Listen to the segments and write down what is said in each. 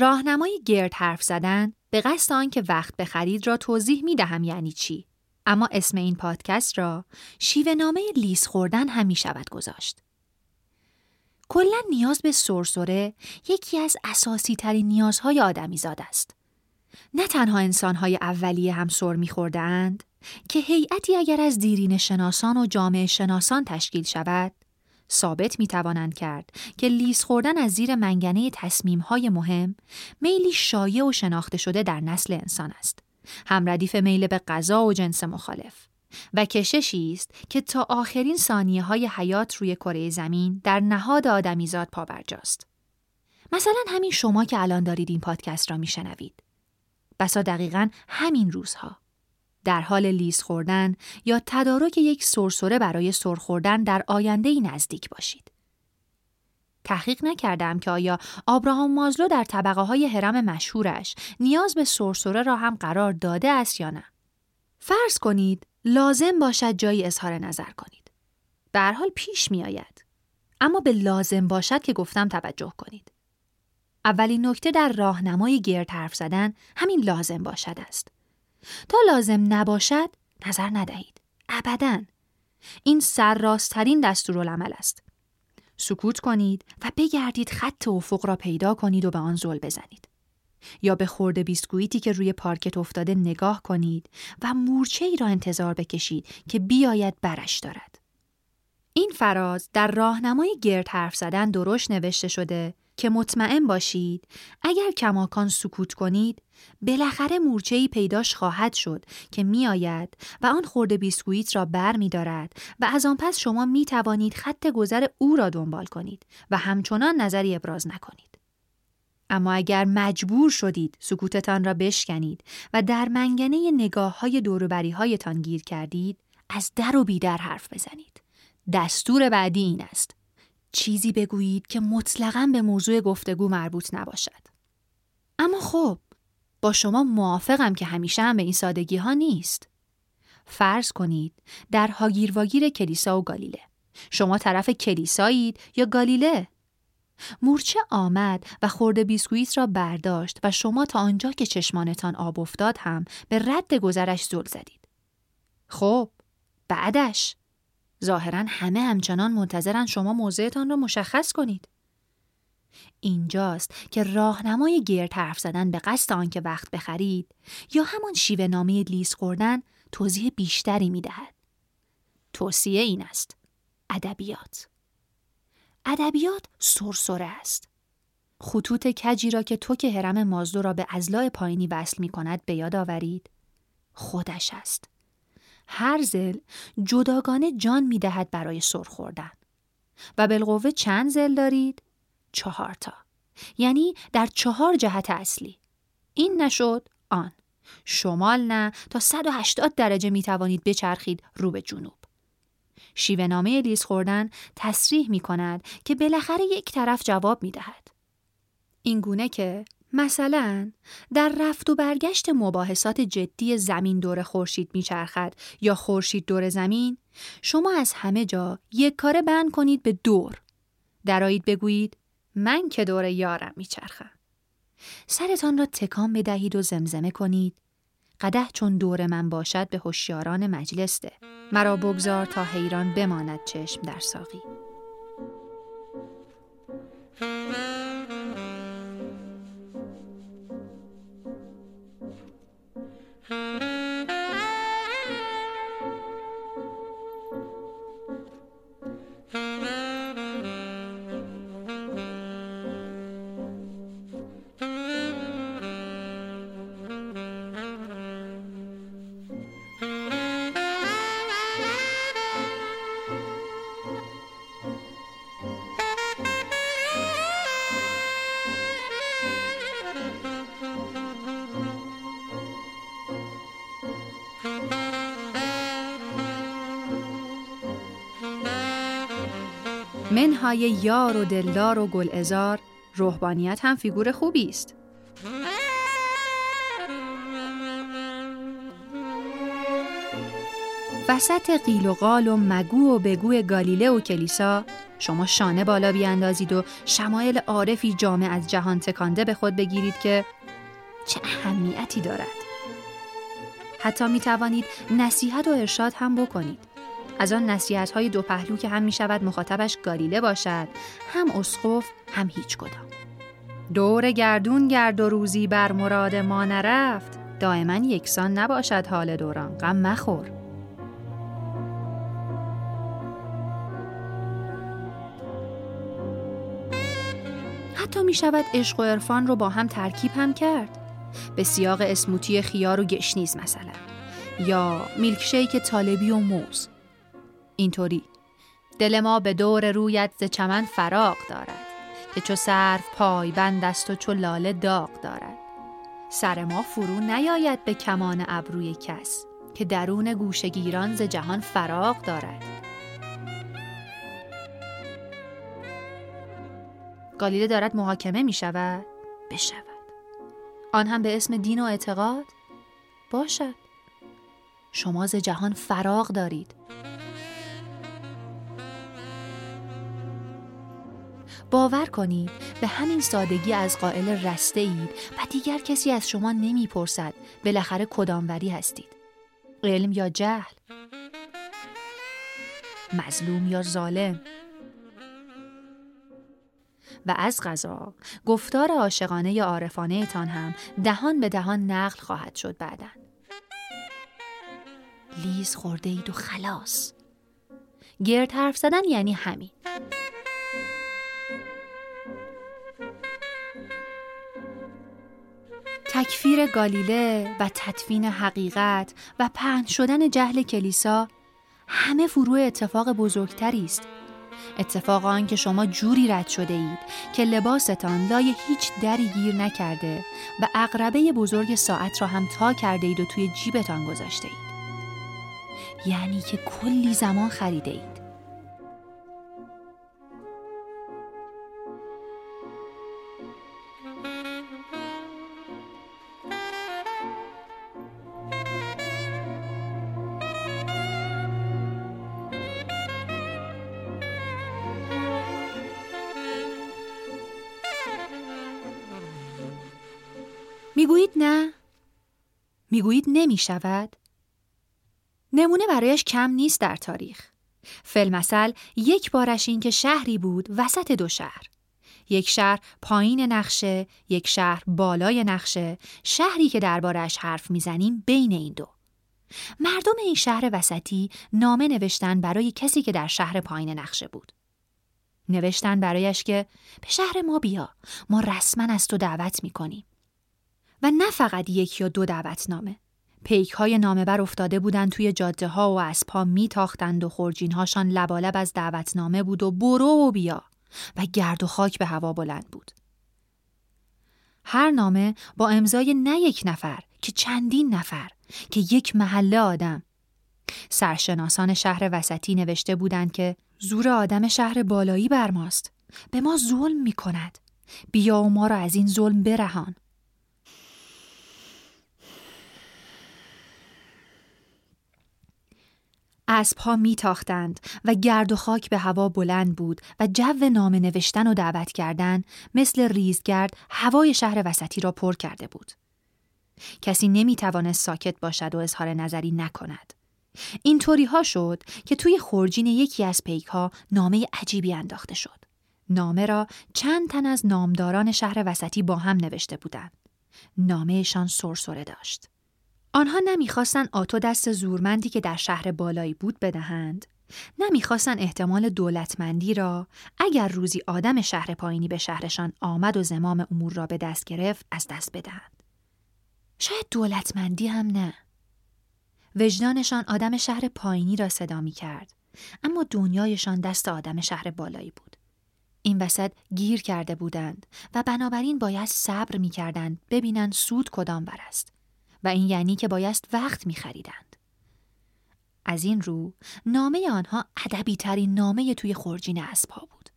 راهنمای گرد حرف زدن به قصد آنکه وقت بخرید را توضیح می دهم یعنی چی اما اسم این پادکست را شیوه نامه لیس خوردن هم می شود گذاشت. کلا نیاز به سرسره یکی از اساسی ترین نیازهای آدمی زاد است. نه تنها انسانهای اولیه هم سر میخوردهاند که هیئتی اگر از دیرین شناسان و جامعه شناسان تشکیل شود ثابت می توانند کرد که لیز خوردن از زیر منگنه تصمیم های مهم میلی شایع و شناخته شده در نسل انسان است. هم ردیف میل به غذا و جنس مخالف. و کششی است که تا آخرین ثانیه های حیات روی کره زمین در نهاد آدمیزاد پابرجاست. مثلا همین شما که الان دارید این پادکست را میشنوید. بسا دقیقا همین روزها. در حال لیز خوردن یا تدارک یک سرسره برای سر خوردن در آینده ای نزدیک باشید. تحقیق نکردم که آیا آبراهام مازلو در طبقه های حرم مشهورش نیاز به سرسره را هم قرار داده است یا نه. فرض کنید لازم باشد جایی اظهار نظر کنید. به حال پیش می آید. اما به لازم باشد که گفتم توجه کنید. اولین نکته در راهنمای گرد حرف زدن همین لازم باشد است. تا لازم نباشد نظر ندهید. ابدا. این سرراستترین دستورالعمل است. سکوت کنید و بگردید خط افق را پیدا کنید و به آن زل بزنید. یا به خورده بیسکویتی که روی پارکت افتاده نگاه کنید و مورچه ای را انتظار بکشید که بیاید برش دارد. این فراز در راهنمای گرد حرف زدن درشت نوشته شده که مطمئن باشید اگر کماکان سکوت کنید بالاخره مورچه ای پیداش خواهد شد که میآید و آن خورده بیسکویت را بر می دارد و از آن پس شما می توانید خط گذر او را دنبال کنید و همچنان نظری ابراز نکنید. اما اگر مجبور شدید سکوتتان را بشکنید و در منگنه نگاه های دوروبری هایتان گیر کردید از در و بیدر حرف بزنید. دستور بعدی این است. چیزی بگویید که مطلقا به موضوع گفتگو مربوط نباشد. اما خب با شما موافقم که همیشه هم به این سادگی ها نیست. فرض کنید در هاگیرواگیر کلیسا و گالیله. شما طرف کلیسایید یا گالیله؟ مورچه آمد و خورده بیسکویت را برداشت و شما تا آنجا که چشمانتان آب افتاد هم به رد گذرش زل زدید. خب بعدش ظاهرا همه همچنان منتظرن شما موضعتان را مشخص کنید. اینجاست که راهنمای گرد حرف زدن به قصد آنکه وقت بخرید یا همان شیوه نامه لیز خوردن توضیح بیشتری می دهد. توصیه این است. ادبیات ادبیات سرسره است. خطوط کجی را که تو که حرم مازدو را به ازلاع پایینی وصل می کند به یاد آورید خودش است. هر زل جداگانه جان می دهد برای سر خوردن. و بالقوه چند زل دارید؟ چهار تا. یعنی در چهار جهت اصلی. این نشد آن. شمال نه تا 180 درجه می توانید بچرخید رو به جنوب. شیوه نامه لیز خوردن تصریح می کند که بالاخره یک طرف جواب می دهد. این گونه که مثلا در رفت و برگشت مباحثات جدی زمین دور خورشید میچرخد یا خورشید دور زمین شما از همه جا یک کاره بند کنید به دور. درایید بگویید من که دور یارم میچرخم سرتان را تکان بدهید و زمزمه کنید. قده چون دور من باشد به هوشیاران مجلس ده مرا بگذار تا حیران بماند چشم در ساقی. منهای یار و دلدار و گلعزار روحانیت هم فیگور خوبی است. وسط قیل و قال و مگو و بگو گالیله و کلیسا شما شانه بالا بیاندازید و شمایل عارفی جامع از جهان تکانده به خود بگیرید که چه اهمیتی دارد حتی می توانید نصیحت و ارشاد هم بکنید از آن نصیحت های دو پهلو که هم می شود مخاطبش گالیله باشد هم اسقف هم هیچ کدام. دور گردون گرد و روزی بر مراد ما نرفت دائما یکسان نباشد حال دوران غم مخور. حتی می شود عشق و عرفان رو با هم ترکیب هم کرد. به سیاق اسموتی خیار و گشنیز مثلا. یا میلکشیک طالبی و موز. اینطوری. دل ما به دور رویت ز چمن فراق دارد که چو سرف پای بند است و چو لاله داغ دارد. سر ما فرو نیاید به کمان ابروی کس که درون گوشگیران ز جهان فراق دارد. گالیله دارد محاکمه می شود؟ بشود. آن هم به اسم دین و اعتقاد؟ باشد. شما ز جهان فراغ دارید. باور کنید به همین سادگی از قائل رسته اید و دیگر کسی از شما نمی‌پرسد بالاخره کداموری هستید. علم یا جهل؟ مظلوم یا ظالم؟ و از غذا گفتار عاشقانه یا عارفانه تان هم دهان به دهان نقل خواهد شد بعدا. لیز خورده اید و خلاص. گرد حرف زدن یعنی همین. تکفیر گالیله و تدفین حقیقت و پهن شدن جهل کلیسا همه فروع اتفاق بزرگتری است. اتفاق آن که شما جوری رد شده اید که لباستان لای هیچ دری گیر نکرده و اقربه بزرگ ساعت را هم تا کرده اید و توی جیبتان گذاشته اید یعنی که کلی زمان خریده اید می‌گویید نمی شود؟ نمونه برایش کم نیست در تاریخ. فلمسل یک بارش این که شهری بود وسط دو شهر. یک شهر پایین نقشه، یک شهر بالای نقشه، شهری که دربارش حرف می‌زنیم بین این دو. مردم این شهر وسطی نامه نوشتن برای کسی که در شهر پایین نقشه بود. نوشتن برایش که به شهر ما بیا، ما رسما از تو دعوت می‌کنیم. و نه فقط یک یا دو دعوتنامه. پیک های نامه بر افتاده بودند توی جاده ها و از پا می تاختند و خورجین هاشان لبالب از دعوتنامه بود و برو و بیا و گرد و خاک به هوا بلند بود. هر نامه با امضای نه یک نفر که چندین نفر که یک محله آدم سرشناسان شهر وسطی نوشته بودند که زور آدم شهر بالایی بر ماست به ما ظلم می کند بیا و ما را از این ظلم برهان اسبها میتاختند و گرد و خاک به هوا بلند بود و جو نامه نوشتن و دعوت کردن مثل ریزگرد هوای شهر وسطی را پر کرده بود. کسی نمی‌توانست ساکت باشد و اظهار نظری نکند. این طوری ها شد که توی خورجین یکی از پیک ها نامه عجیبی انداخته شد. نامه را چند تن از نامداران شهر وسطی با هم نوشته بودند. نامهشان سرسره داشت. آنها نمی‌خواستند آتو دست زورمندی که در شهر بالایی بود بدهند. نمی‌خواستند احتمال دولتمندی را اگر روزی آدم شهر پایینی به شهرشان آمد و زمام امور را به دست گرفت از دست بدهند. شاید دولتمندی هم نه. وجدانشان آدم شهر پایینی را صدا می کرد. اما دنیایشان دست آدم شهر بالایی بود. این وسط گیر کرده بودند و بنابراین باید صبر می کردند ببینند سود کدام بر است. و این یعنی که بایست وقت می خریدند. از این رو نامه آنها ادبی ترین نامه توی خورجین اسبها بود.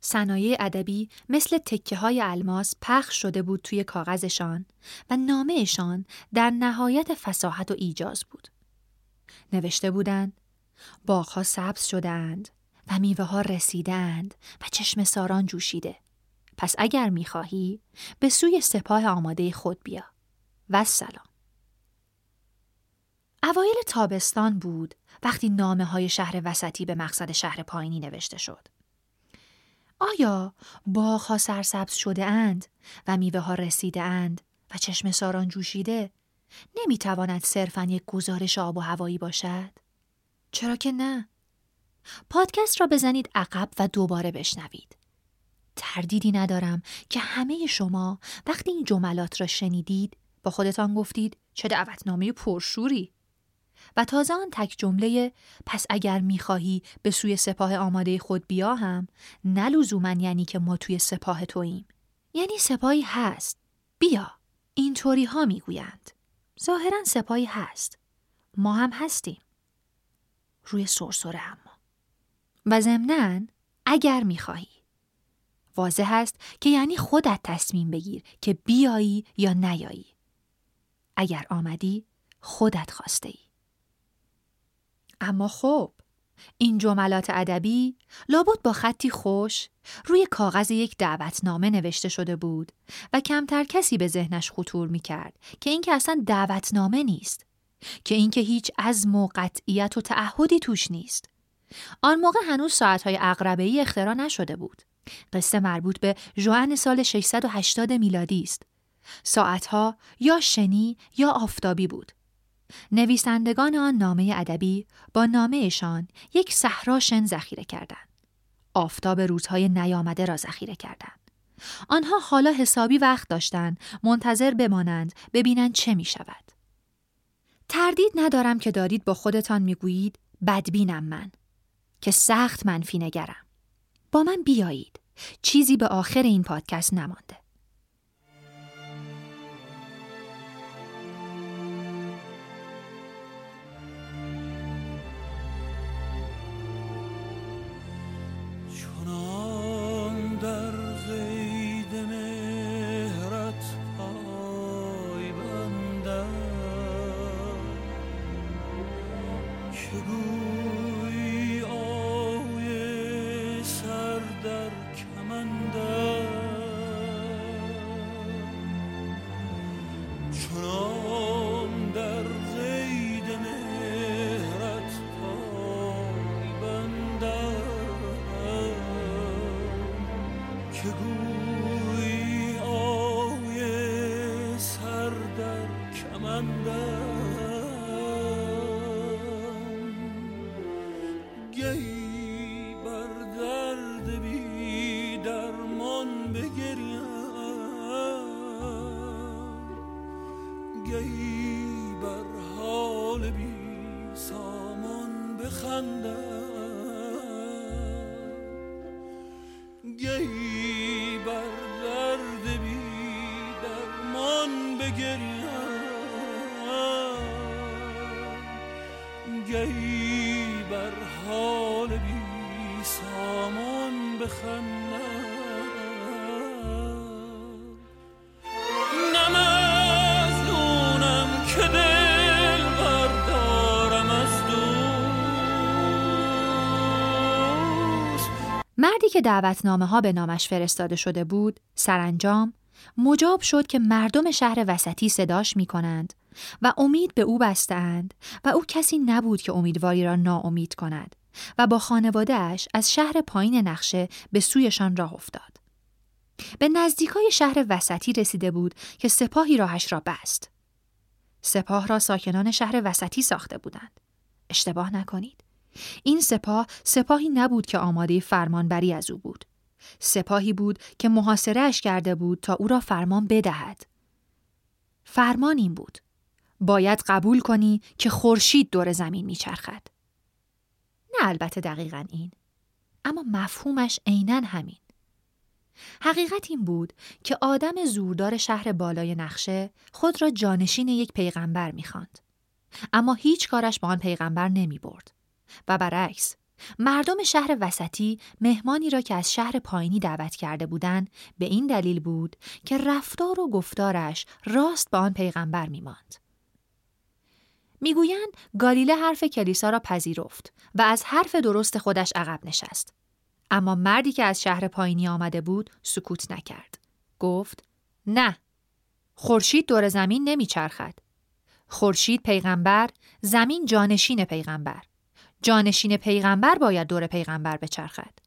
صنایع ادبی مثل تکه های الماس پخش شده بود توی کاغذشان و نامهشان در نهایت فساحت و ایجاز بود. نوشته بودند باغها سبز شدهاند و میوه ها رسیدند و چشم ساران جوشیده. پس اگر می‌خواهی به سوی سپاه آماده خود بیا. و سلام. اوایل تابستان بود وقتی نامه های شهر وسطی به مقصد شهر پایینی نوشته شد. آیا باغ سرسبز شده اند و میوه ها رسیده اند و چشم ساران جوشیده نمی‌تواند صرفا یک گزارش آب و هوایی باشد؟ چرا که نه؟ پادکست را بزنید عقب و دوباره بشنوید. تردیدی ندارم که همه شما وقتی این جملات را شنیدید با خودتان گفتید چه دعوتنامه پرشوری؟ و تازه آن تک جمله پس اگر می‌خواهی به سوی سپاه آماده خود بیا هم نه یعنی که ما توی سپاه توییم. یعنی سپاهی هست. بیا. اینطوری ها می‌گویند. ظاهرا سپاهی هست. ما هم هستیم. روی سرسره اما. و ضمنا اگر می‌خواهی. واضح است که یعنی خودت تصمیم بگیر که بیایی یا نیایی. اگر آمدی خودت خواسته ای اما خب این جملات ادبی لابد با خطی خوش روی کاغذ یک دعوتنامه نوشته شده بود و کمتر کسی به ذهنش خطور می کرد که اینکه اصلا دعوتنامه نیست که اینکه هیچ عزم و قطعیت و تعهدی توش نیست. آن موقع هنوز ساعتهای اقربه ای اختراع نشده بود. قصه مربوط به جوان سال 680 میلادی است. ساعتها یا شنی یا آفتابی بود نویسندگان آن نامه ادبی با نامهشان یک صحرا شن ذخیره کردند. آفتاب روزهای نیامده را ذخیره کردند. آنها حالا حسابی وقت داشتند منتظر بمانند ببینند چه می شود. تردید ندارم که دارید با خودتان می‌گویید بدبینم من که سخت منفی نگرم. با من بیایید. چیزی به آخر این پادکست نمانده. to. بگریم گهی بر حال بی سامان بخندم. گهی بر درد بی درمان بگریم گهی بر حال بی سامان بخندم. مردی که دعوتنامه ها به نامش فرستاده شده بود سرانجام مجاب شد که مردم شهر وسطی صداش می کنند و امید به او بستند و او کسی نبود که امیدواری را ناامید کند و با خانوادهش از شهر پایین نقشه به سویشان راه افتاد. به نزدیکای شهر وسطی رسیده بود که سپاهی راهش را بست. سپاه را ساکنان شهر وسطی ساخته بودند. اشتباه نکنید. این سپاه سپاهی نبود که آماده فرمانبری از او بود. سپاهی بود که محاصرهش کرده بود تا او را فرمان بدهد. فرمان این بود. باید قبول کنی که خورشید دور زمین میچرخد. نه البته دقیقا این. اما مفهومش عینا همین. حقیقت این بود که آدم زوردار شهر بالای نقشه خود را جانشین یک پیغمبر می‌خواند. اما هیچ کارش با آن پیغمبر نمی برد. و برعکس مردم شهر وسطی مهمانی را که از شهر پایینی دعوت کرده بودند به این دلیل بود که رفتار و گفتارش راست با آن پیغمبر می ماند. می‌گویند گالیله حرف کلیسا را پذیرفت و از حرف درست خودش عقب نشست. اما مردی که از شهر پایینی آمده بود سکوت نکرد. گفت: نه. خورشید دور زمین نمیچرخد. خورشید پیغمبر، زمین جانشین پیغمبر. جانشین پیغمبر باید دور پیغمبر بچرخد.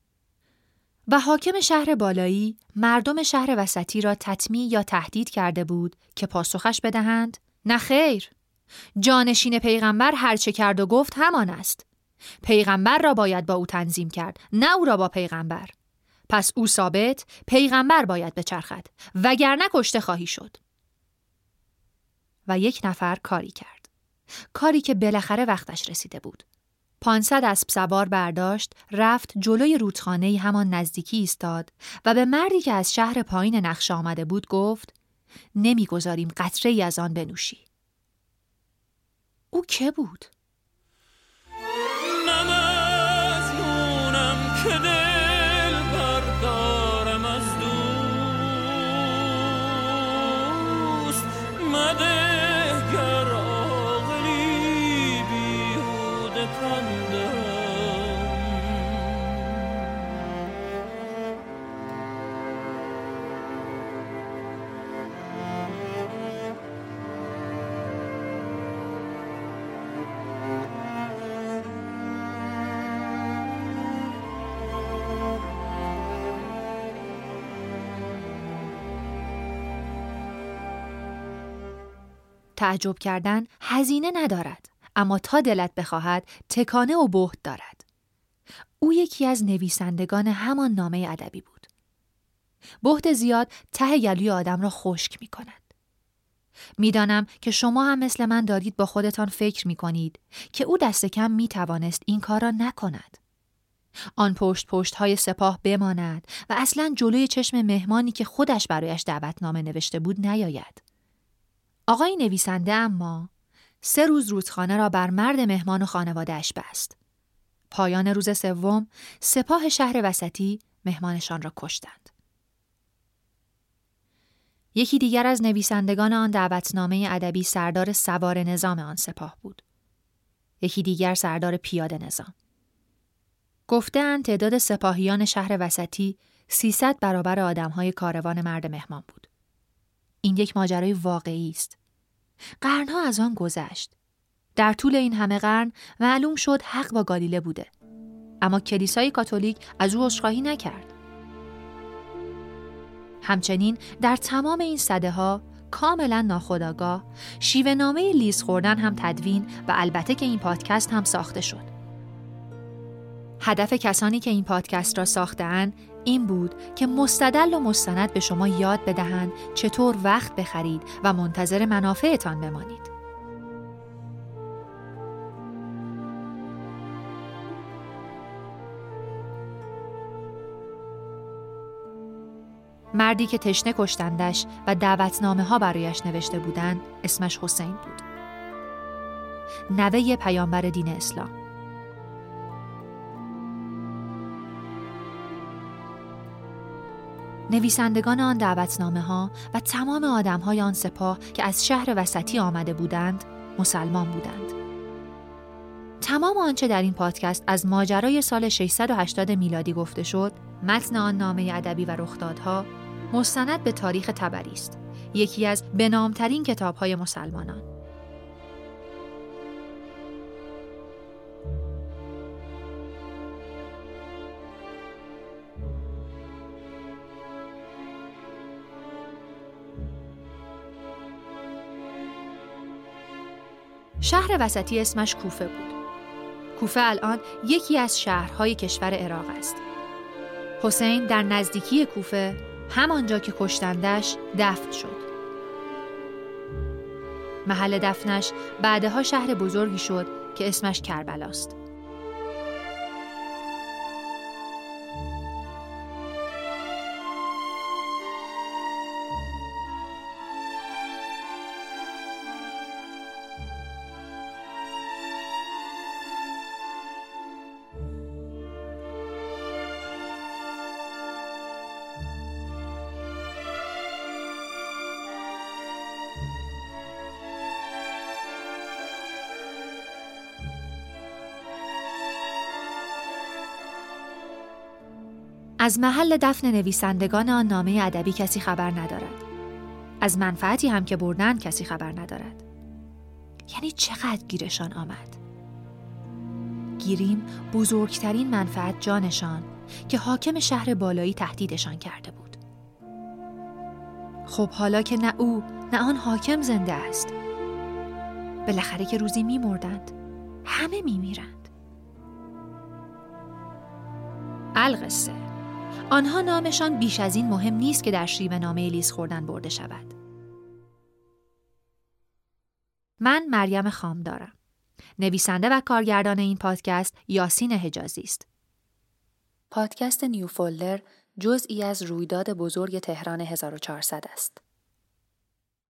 و حاکم شهر بالایی مردم شهر وسطی را تطمیع یا تهدید کرده بود که پاسخش بدهند نه خیر. جانشین پیغمبر هرچه کرد و گفت همان است. پیغمبر را باید با او تنظیم کرد نه او را با پیغمبر. پس او ثابت پیغمبر باید بچرخد وگرنه کشته خواهی شد. و یک نفر کاری کرد. کاری که بالاخره وقتش رسیده بود. پانصد اسب سوار برداشت رفت جلوی رودخانه همان نزدیکی ایستاد و به مردی که از شهر پایین نقشه آمده بود گفت نمی‌گذاریم قطره ای از آن بنوشی او که بود؟ تعجب کردن هزینه ندارد اما تا دلت بخواهد تکانه و بهت دارد او یکی از نویسندگان همان نامه ادبی بود بهت زیاد ته گلوی آدم را خشک می کند می‌دانم که شما هم مثل من دارید با خودتان فکر می کنید که او دست کم می توانست این کار را نکند. آن پشت پشت های سپاه بماند و اصلا جلوی چشم مهمانی که خودش برایش دعوتنامه نوشته بود نیاید. آقای نویسنده اما سه روز رودخانه را بر مرد مهمان و خانوادهش بست. پایان روز سوم سپاه شهر وسطی مهمانشان را کشتند. یکی دیگر از نویسندگان آن دعوتنامه ادبی سردار سوار نظام آن سپاه بود. یکی دیگر سردار پیاده نظام. گفتهاند تعداد سپاهیان شهر وسطی 300 برابر آدمهای کاروان مرد مهمان بود. این یک ماجرای واقعی است. قرنها از آن گذشت. در طول این همه قرن معلوم شد حق با گالیله بوده. اما کلیسای کاتولیک از او عذرخواهی نکرد. همچنین در تمام این صده ها کاملا ناخداگاه شیوه نامه لیز خوردن هم تدوین و البته که این پادکست هم ساخته شد. هدف کسانی که این پادکست را ساختهاند این بود که مستدل و مستند به شما یاد بدهند چطور وقت بخرید و منتظر منافعتان بمانید. مردی که تشنه کشتندش و دعوتنامه ها برایش نوشته بودند اسمش حسین بود. نوه پیامبر دین اسلام. نویسندگان آن دعوتنامه ها و تمام آدم های آن سپاه که از شهر وسطی آمده بودند مسلمان بودند. تمام آنچه در این پادکست از ماجرای سال 680 میلادی گفته شد، متن آن نامه ادبی و رخدادها مستند به تاریخ تبری است، یکی از بنامترین کتاب های مسلمانان. شهر وسطی اسمش کوفه بود. کوفه الان یکی از شهرهای کشور عراق است. حسین در نزدیکی کوفه همانجا که کشتندش دفن شد. محل دفنش بعدها شهر بزرگی شد که اسمش کربلاست. از محل دفن نویسندگان آن نامه ادبی کسی خبر ندارد. از منفعتی هم که بردن کسی خبر ندارد. یعنی چقدر گیرشان آمد؟ گیریم بزرگترین منفعت جانشان که حاکم شهر بالایی تهدیدشان کرده بود. خب حالا که نه او نه آن حاکم زنده است. بالاخره که روزی میمردند. همه میمیرند. القصه آنها نامشان بیش از این مهم نیست که در شیوه نامه لیز خوردن برده شود. من مریم خام دارم. نویسنده و کارگردان این پادکست یاسین حجازی است. پادکست نیو فولدر جزئی از رویداد بزرگ تهران 1400 است.